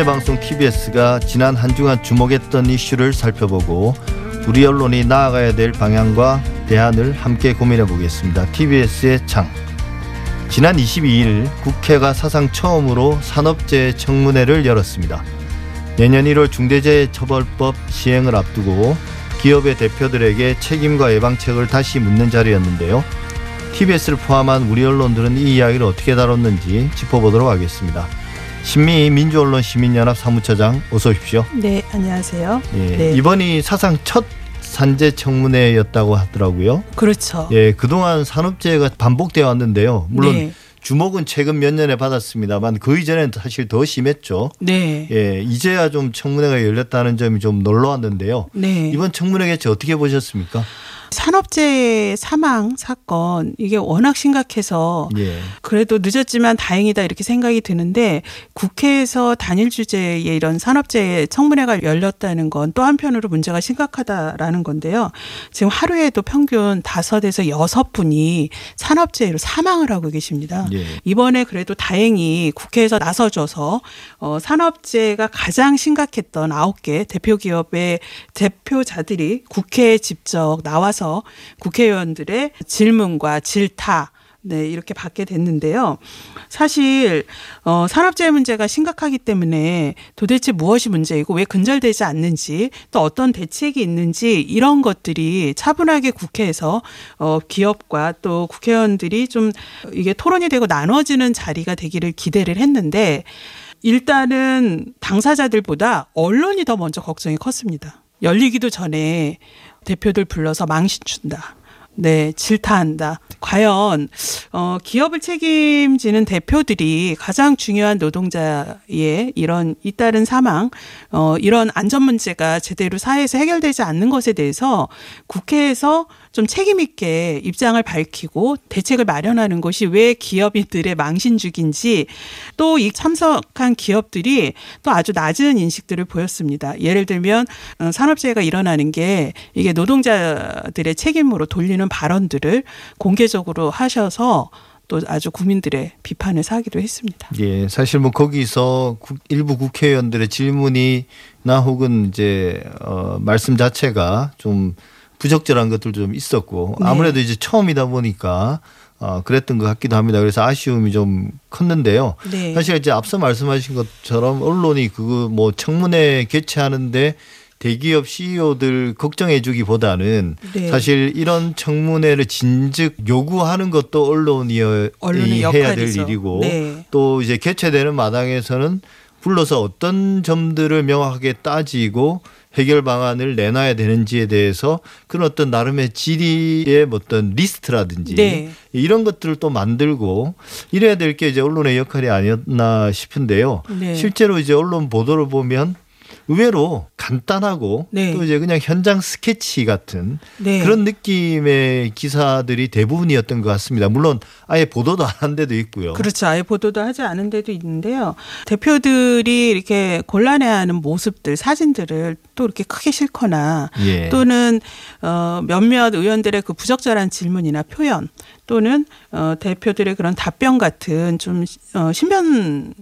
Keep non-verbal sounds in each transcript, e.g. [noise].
공영방송 TBS가 지난 한 주간 주목했던 이슈를 살펴보고 우리 언론이 나아가야 될 방향과 대안을 함께 고민해 보겠습니다. TBS의 창. 지난 22일 국회가 사상 처음으로 산업재해 청문회를 열었습니다. 내년 1월 중대재해처벌법 시행을 앞두고 기업의 대표들에게 책임과 예방책을 다시 묻는 자리였는데요. TBS를 포함한 우리 언론들은 이 이야기를 어떻게 다뤘는지 짚어보도록 하겠습니다. 신미 민주언론 시민연합 사무처장 어서 오십시오. 네, 안녕하세요. 예, 네. 이번이 사상 첫 산재 청문회였다고 하더라고요. 그렇죠. 예, 그동안 산업재해가 반복되어 왔는데요. 물론 네. 주목은 최근 몇 년에 받았습니다만 그 이전에는 사실 더 심했죠. 네. 예, 이제야 좀 청문회가 열렸다는 점이 좀 놀라웠는데요. 네. 이번 청문회 개최 어떻게 보셨습니까? 산업재해 사망 사건 이게 워낙 심각해서 예. 그래도 늦었지만 다행이다 이렇게 생각이 드는데 국회에서 단일 주제의 이런 산업재해 청문회가 열렸다는 건 또 한편으로 문제가 심각하다라는 건데요. 지금 하루에도 평균 다섯에서 여섯 분이 산업재해로 사망을 하고 계십니다. 예. 이번에 그래도 다행히 국회에서 나서줘서 어, 산업재해가 가장 심각했던 아홉 개 대표 기업의 대표자들이 국회에 직접 나와서 국회의원들의 질문과 질타 네, 이렇게 받게 됐는데요. 사실, 어, 산업재해 문제가 심각하기 때문에 도대체 무엇이 문제이고 왜 근절되지 않는지 또 어떤 대책이 있는지 이런 것들이 차분하게 국회에서 어, 기업과 또 국회의원들이 좀 이게 토론이 되고 나눠지는 자리가 되기를 기대를 했는데 일단은 당사자들보다 언론이 더 먼저 걱정이 컸습니다. 열리기도 전에 대표들 불러서 망신 준다. 네, 질타한다. 과연 어 기업을 책임지는 대표들이 가장 중요한 노동자의 이런 잇따른 사망, 어 이런 안전 문제가 제대로 사회에서 해결되지 않는 것에 대해서 국회에서 좀 책임 있게 입장을 밝히고 대책을 마련하는 것이 왜 기업인들의 망신죽인지 또 이 참석한 기업들이 또 아주 낮은 인식들을 보였습니다. 예를 들면 어, 산업재해가 일어나는 게 이게 노동자들의 책임으로 돌리는 발언들을 공개적으로 하셔서 또 아주 국민들의 비판을 사기도 했습니다. 예, 사실 뭐 거기서 국- 일부 국회의원들의 질문이나 혹은 이제 어 말씀 자체가 좀 부적절한 것들도 좀 있었고 네. 아무래도 이제 처음이다 보니까 어 그랬던 것 같기도 합니다. 그래서 아쉬움이 좀 컸는데요. 네. 사실 이제 앞서 말씀하신 것처럼 언론이 그거 뭐 청문회 개최하는데 대기업 CEO들 걱정해주기보다는 네. 사실 이런 청문회를 진즉 요구하는 것도 언론이 해야 될. 일이고 네. 또 이제 개최되는 마당에서는 불러서 어떤 점들을 명확하게 따지고 해결 방안을 내놔야 되는지에 대해서 그런 어떤 나름의 질의의 어떤 리스트라든지 네. 이런 것들을 또 만들고 이래야 될 게 이제 언론의 역할이 아니었나 싶은데요. 네. 실제로 이제 언론 보도를 보면 의외로 간단하고 네. 또 이제 그냥 현장 스케치 같은 네. 그런 느낌의 기사들이 대부분이었던 것 같습니다. 물론 아예 보도도 안 한 데도 있고요. 그렇죠. 아예 보도도 하지 않은 데도 있는데요. 대표들이 이렇게 곤란해하는 모습들, 사진들을 또 이렇게 크게 실거나 예. 또는 어 몇몇 의원들의 그 부적절한 질문이나 표현 또는 어 대표들의 그런 답변 같은 좀 어, 신변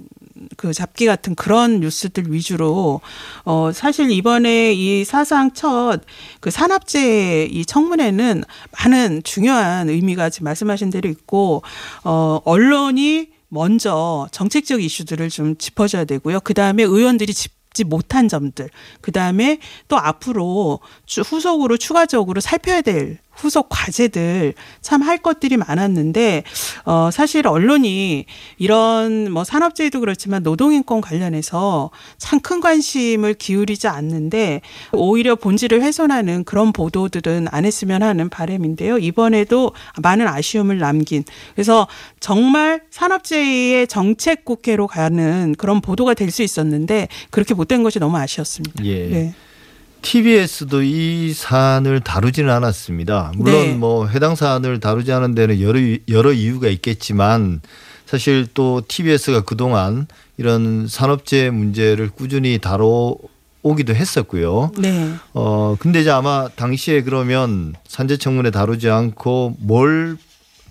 그 잡기 같은 그런 뉴스들 위주로 어 사실 이번에 이 사상 첫 그 산업재해 이 청문회는 많은 중요한 의미가 지금 말씀하신 대로 있고 어 언론이 먼저 정책적 이슈들을 좀 짚어줘야 되고요. 그 다음에 의원들이 짚지 못한 점들, 그 다음에 또 앞으로 주- 후속으로 추가적으로 살펴야 될 후속 과제들 참 할 것들이 많았는데 어 사실 언론이 이런 뭐 산업재해도 그렇지만 노동인권 관련해서 참 큰 관심을 기울이지 않는데 오히려 본질을 훼손하는 그런 보도들은 안 했으면 하는 바람인데요. 이번에도 많은 아쉬움을 남긴 그래서 정말 산업재해의 정책 국회로 가는 그런 보도가 될 수 있었는데 그렇게 못된 것이 너무 아쉬웠습니다. 예. 네. TBS도 이 사안을 다루지는 않았습니다. 물론 네. 뭐 해당 사안을 다루지 않은 데는 여러 여러 이유가 있겠지만 사실 또 TBS가 그동안 이런 산업재해 문제를 꾸준히 다뤄 오기도 했었고요. 네. 어 근데 이제 아마 당시에 그러면 산재청문회 다루지 않고 뭘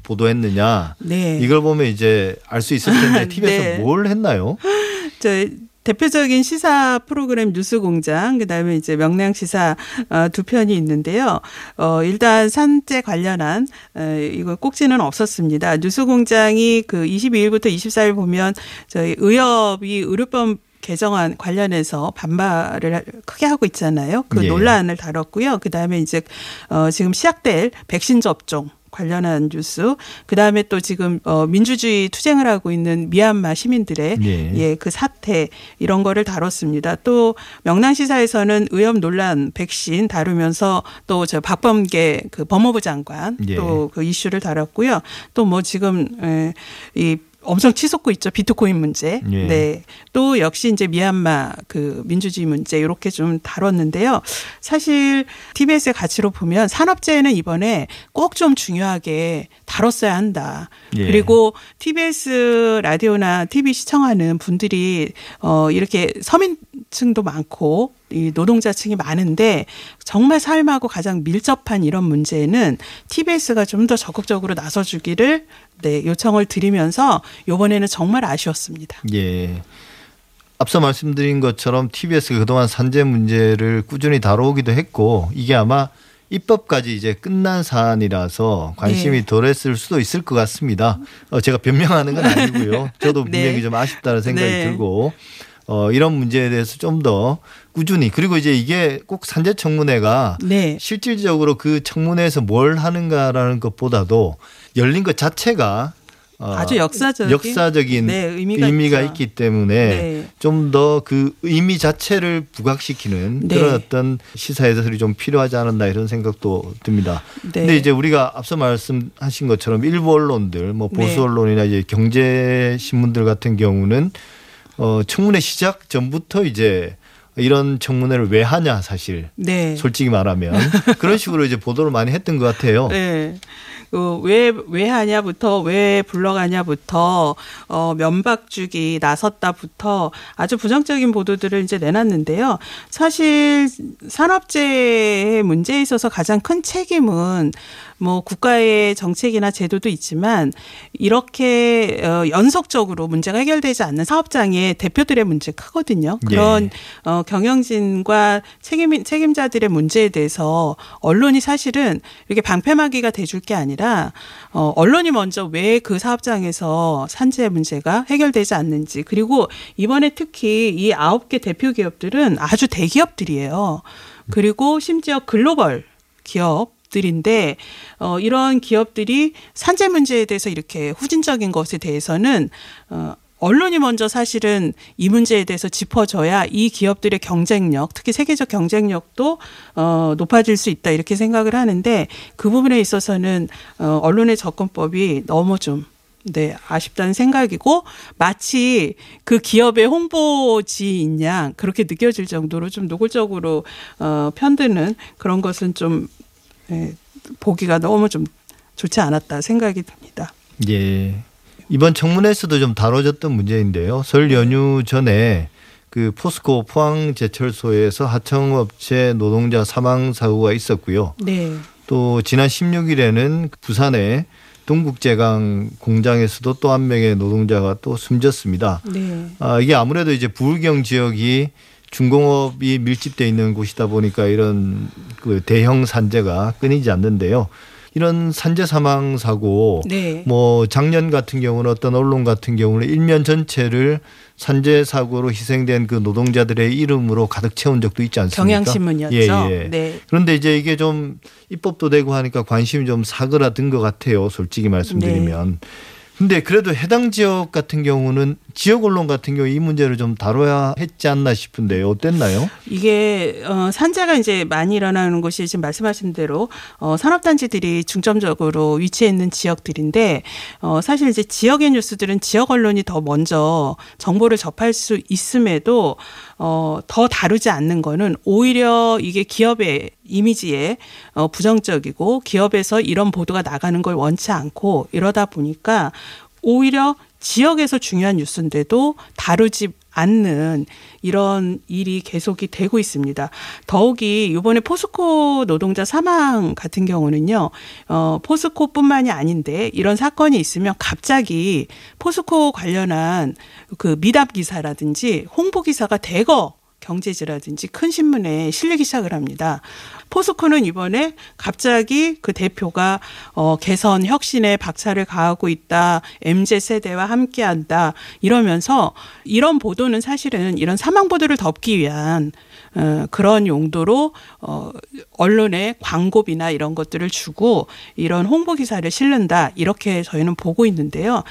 보도했느냐 네. 이걸 보면 이제 알 수 있을 텐데 TBS [laughs] 네. 가뭘 했나요? [laughs] 저 대표적인 시사 프로그램 뉴스공장 그다음에 이제 명량 시사 어, 두 편이 있는데요. 어, 일단 산재 관련한 에, 이거 꼭지는 없었습니다. 뉴스공장이 그 22일부터 24일 보면 저희 의협이 의료법 개정안 관련해서 반발을 크게 하고 있잖아요. 그 예. 논란을 다뤘고요. 그 다음에 이제 어 지금 시작될 백신 접종 관련한 뉴스, 그 다음에 또 지금 어 민주주의 투쟁을 하고 있는 미얀마 시민들의 예. 예, 그 사태 이런 거를 다뤘습니다. 또 명랑시사에서는 의협 논란 백신 다루면서 또 저 박범계 그 법무부 장관 예. 또그 이슈를 다뤘고요. 또 뭐 지금 에, 이 엄청 치솟고 있죠 비트코인 문제. 예. 네. 또 역시 이제 미얀마 그 민주주의 문제 이렇게 좀 다뤘는데요. 사실 TBS의 가치로 보면 산업재해는 이번에 꼭 좀 중요하게 다뤘어야 한다. 예. 그리고 TBS 라디오나 TV 시청하는 분들이 어 이렇게 서민층도 많고 이 노동자층이 많은데 정말 삶하고 가장 밀접한 이런 문제는 TBS가 좀 더 적극적으로 나서주기를 네, 요청을 드리면서 이번에는 정말 아쉬웠습니다. 예. 앞서 말씀드린 것처럼 TBS가 그동안 산재 문제를 꾸준히 다뤄오기도 했고 이게 아마 입법까지 이제 끝난 사안이라서 관심이 네. 덜했을 수도 있을 것 같습니다. 어, 제가 변명하는 건 아니고요. 저도 [laughs] 네. 분명히 좀 아쉽다는 생각이 네. 들고 어, 이런 문제에 대해서 좀 더 꾸준히 그리고 이제 이게 꼭 산재 청문회가 네. 실질적으로 그 청문회에서 뭘 하는가라는 것보다도 열린 것 자체가 어, 아주 역사적인 역사적인 네, 의미가 있죠. 있기 때문에 네. 좀더 그 의미 자체를 부각시키는 네. 그런 어떤 시사해설이 좀 필요하지 않았나 이런 생각도 듭니다. 네. 근데 이제 우리가 앞서 말씀하신 것처럼 일부 언론들 뭐 보수 네. 언론이나 이제 경제 신문들 같은 경우는 어 청문회 시작 전부터 이제 이런 청문회를 왜 하냐 사실 네. 솔직히 말하면 [laughs] 그런 식으로 이제 보도를 많이 했던 것 같아요. 네. 그 왜, 왜 하냐부터, 왜 불러가냐부터, 어, 면박주기 나섰다부터 아주 부정적인 보도들을 이제 내놨는데요. 사실 산업재해 문제에 있어서 가장 큰 책임은 뭐 국가의 정책이나 제도도 있지만 이렇게 어, 연속적으로 문제가 해결되지 않는 사업장의 대표들의 문제 크거든요. 그런 예. 어, 경영진과 책임 책임자들의 문제에 대해서 언론이 사실은 이렇게 방패막이가 돼줄 게 아니라 어, 언론이 먼저 왜 그 사업장에서 산재 문제가 해결되지 않는지 그리고 이번에 특히 이 아홉 개 대표 기업들은 아주 대기업들이에요. 그리고 심지어 글로벌 기업 들인데 어 이런 기업들이 산재 문제에 대해서 이렇게 후진적인 것에 대해서는 어 언론이 먼저 사실은 이 문제에 대해서 짚어줘야 이 기업들의 경쟁력, 특히 세계적 경쟁력도 어 높아질 수 있다 이렇게 생각을 하는데 그 부분에 있어서는 어 언론의 접근법이 너무 좀 네, 아쉽다는 생각이고 마치 그 기업의 홍보지인 양 그렇게 느껴질 정도로 좀 노골적으로 어 편드는 그런 것은 좀 예, 보기가 너무 좀 좋지 않았다 생각이 듭니다. 예. 이번 청문회에서도 좀 다뤄졌던 문제인데요. 설 연휴 전에 그 포스코 포항제철소에서 하청업체 노동자 사망 사고가 있었고요. 네. 또 지난 16일에는 부산의 동국제강 공장에서도 또 한 명의 노동자가 또 숨졌습니다. 네. 아, 이게 아무래도 이제 부울경 지역이 중공업이 밀집돼 있는 곳이다 보니까 이런 그 대형 산재가 끊이지 않는데요. 이런 산재 사망 사고 네. 뭐 작년 같은 경우는 어떤 언론 같은 경우는 일면 전체를 산재 사고로 희생된 그 노동자들의 이름으로 가득 채운 적도 있지 않습니까? 경향신문이었죠. 예, 예. 네. 그런데 이제 이게 좀 입법도 되고 하니까 관심이 좀 사그라든 것 같아요. 솔직히 말씀드리면. 네. 근데 그래도 해당 지역 같은 경우는 지역 언론 같은 경우 이 문제를 좀 다뤄야 했지 않나 싶은데요. 어땠나요? 이게 어 산재가 이제 많이 일어나는 곳이 지금 말씀하신 대로 어 산업단지들이 중점적으로 위치해 있는 지역들인데 어 사실 이제 지역의 뉴스들은 지역 언론이 더 먼저 정보를 접할 수 있음에도 어 더 다루지 않는 거는 오히려 이게 기업의 이미지에 어 부정적이고 기업에서 이런 보도가 나가는 걸 원치 않고 이러다 보니까 오히려 지역에서 중요한 뉴스인데도 다루지 않는 이런 일이 계속이 되고 있습니다. 더욱이 이번에 포스코 노동자 사망 같은 경우는요, 어, 포스코뿐만이 아닌데 이런 사건이 있으면 갑자기 포스코 관련한 그 미답 기사라든지 홍보 기사가 대거 경제지라든지 큰 신문에 실리기 시작을 합니다. 포스코는 이번에 갑자기 그 대표가 어 개선 혁신에 박차를 가하고 있다. MZ 세대와 함께한다. 이러면서 이런 보도는 사실은 이런 사망 보도를 덮기 위한 어, 그런 용도로 어, 언론에 광고비나 이런 것들을 주고 이런 홍보 기사를 실른다 이렇게 저희는 보고 있는데요.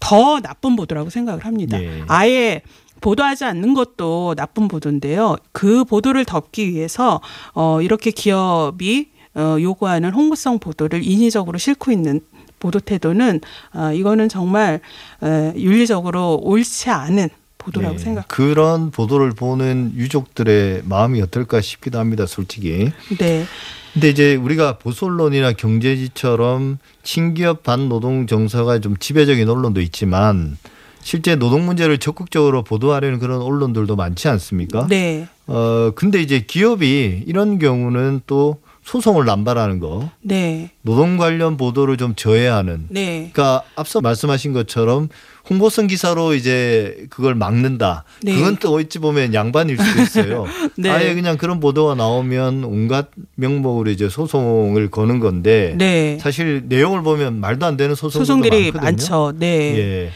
더 나쁜 보도라고 생각을 합니다. 예. 아예 보도하지 않는 것도 나쁜 보도인데요. 그 보도를 덮기 위해서 어 이렇게 기업이 어 요구하는 홍보성 보도를 인위적으로 싣고 있는 보도 태도는 어 이거는 정말 에 윤리적으로 옳지 않은 보도라고 예, 생각. 그런 보도를 보는 유족들의 마음이 어떨까 싶기도 합니다. 솔직히. 네. 근데 이제 우리가 보수 언론이나 경제지처럼 친기업 반노동 정서가 좀 지배적인 언론도 있지만 실제 노동 문제를 적극적으로 보도하려는 그런 언론들도 많지 않습니까? 네. 어 근데 이제 기업이 이런 경우는 또 소송을 남발하는 거, 네. 노동 관련 보도를 좀 저해하는. 네. 그러니까 앞서 말씀하신 것처럼 홍보성 기사로 이제 그걸 막는다. 네. 그건 또 어찌 보면 양반일 수도 있어요. [laughs] 네. 아예 그냥 그런 보도가 나오면 온갖 명목으로 이제 소송을 거는 건데 네. 사실 내용을 보면 말도 안 되는 소송들이 많거든요. 많죠. 네. 예.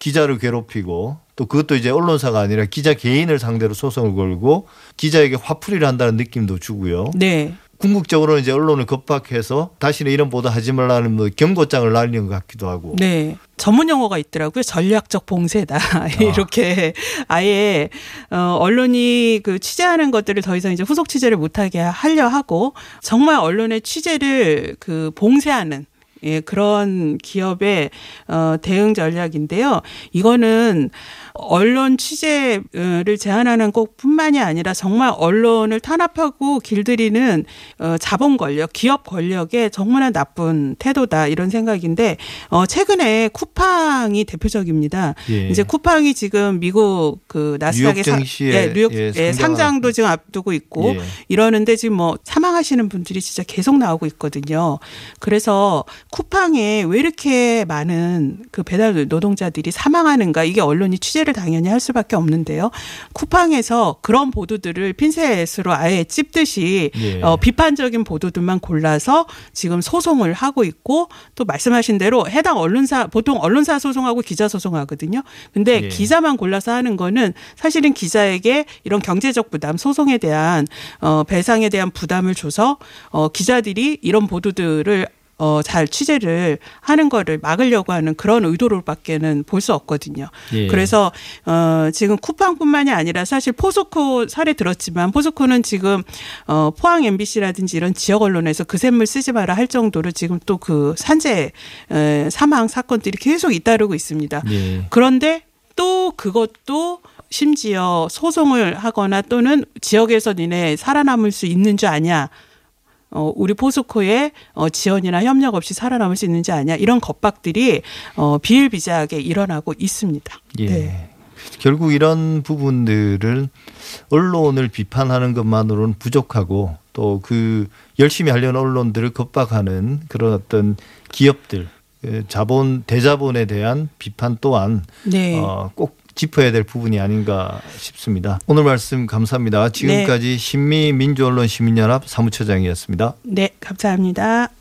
기자를 괴롭히고 또 그것도 이제 언론사가 아니라 기자 개인을 상대로 소송을 걸고 기자에게 화풀이를 한다는 느낌도 주고요. 네. 궁극적으로 이제 언론을 겁박해서 다시는 이런 보도 하지 말라는 뭐 경고장을 날리는 것 같기도 하고. 네. 전문 용어가 있더라고요. 전략적 봉쇄다. [laughs] 이렇게 아예 어 언론이 그 취재하는 것들을 더 이상 이제 후속 취재를 못 하게 하려 하고 정말 언론의 취재를 그 봉쇄하는 예, 그런 기업의 어 대응 전략인데요. 이거는 언론 취재를 제한하는 것뿐만이 아니라 정말 언론을 탄압하고 길들이는 어 자본 권력, 기업 권력의 정말 나쁜 태도다 이런 생각인데 어 최근에 쿠팡이 대표적입니다. 예. 이제 쿠팡이 지금 미국 그 나스닥에 뉴욕 증시에 예, 뉴욕 예, 예, 상장을- 상장도 지금 앞두고 있고 예. 이러는데 지금 뭐 사망하시는 분들이 진짜 계속 나오고 있거든요. 그래서 쿠팡에 왜 이렇게 많은 그 배달 노동자들이 사망하는가 이게 언론이 취재를 당연히 할 수밖에 없는데요. 쿠팡에서 그런 보도들을 핀셋으로 아예 찝듯이 예. 어, 비판적인 보도들만 골라서 지금 소송을 하고 있고 또 말씀하신 대로 해당 언론사 보통 언론사 소송하고 기자 소송하거든요. 근데 예. 기자만 골라서 하는 거는 사실은 기자에게 이런 경제적 부담, 소송에 대한 어 배상에 대한 부담을 줘서 어 기자들이 이런 보도들을 어, 잘 취재를 하는 거를 막으려고 하는 그런 의도로밖에는 볼 수 없거든요. 예. 그래서 어, 지금 쿠팡뿐만이 아니라 사실 포스코 사례 들었지만 포스코는 지금 어, 포항 MBC라든지 이런 지역 언론에서 그 샘물 쓰지 마라 할 정도로 지금 또 그 산재 에, 사망 사건들이 계속 잇따르고 있습니다. 예. 그런데 또 그것도 심지어 소송을 하거나 또는 지역에서 니네 살아남을 수 있는 줄 아냐. 어, 우리 포스코의 어, 지원이나 협력 없이 살아남을 수 있는지 아냐. 이런 겁박들이 어, 비일비재하게 일어나고 있습니다. 예. 네. 결국 이런 부분들을 언론을 비판하는 것만으로는 부족하고 또 그 열심히 하려는 언론들을 겁박하는 그런 어떤 기업들 그 자본 대자본에 대한 비판 또한 네. 어, 꼭 짚어야 될 부분이 아닌가 싶습니다. 오늘 말씀 감사합니다. 지금까지 신미 민주언론 시민연합 사무처장이었습니다. 네, 감사합니다.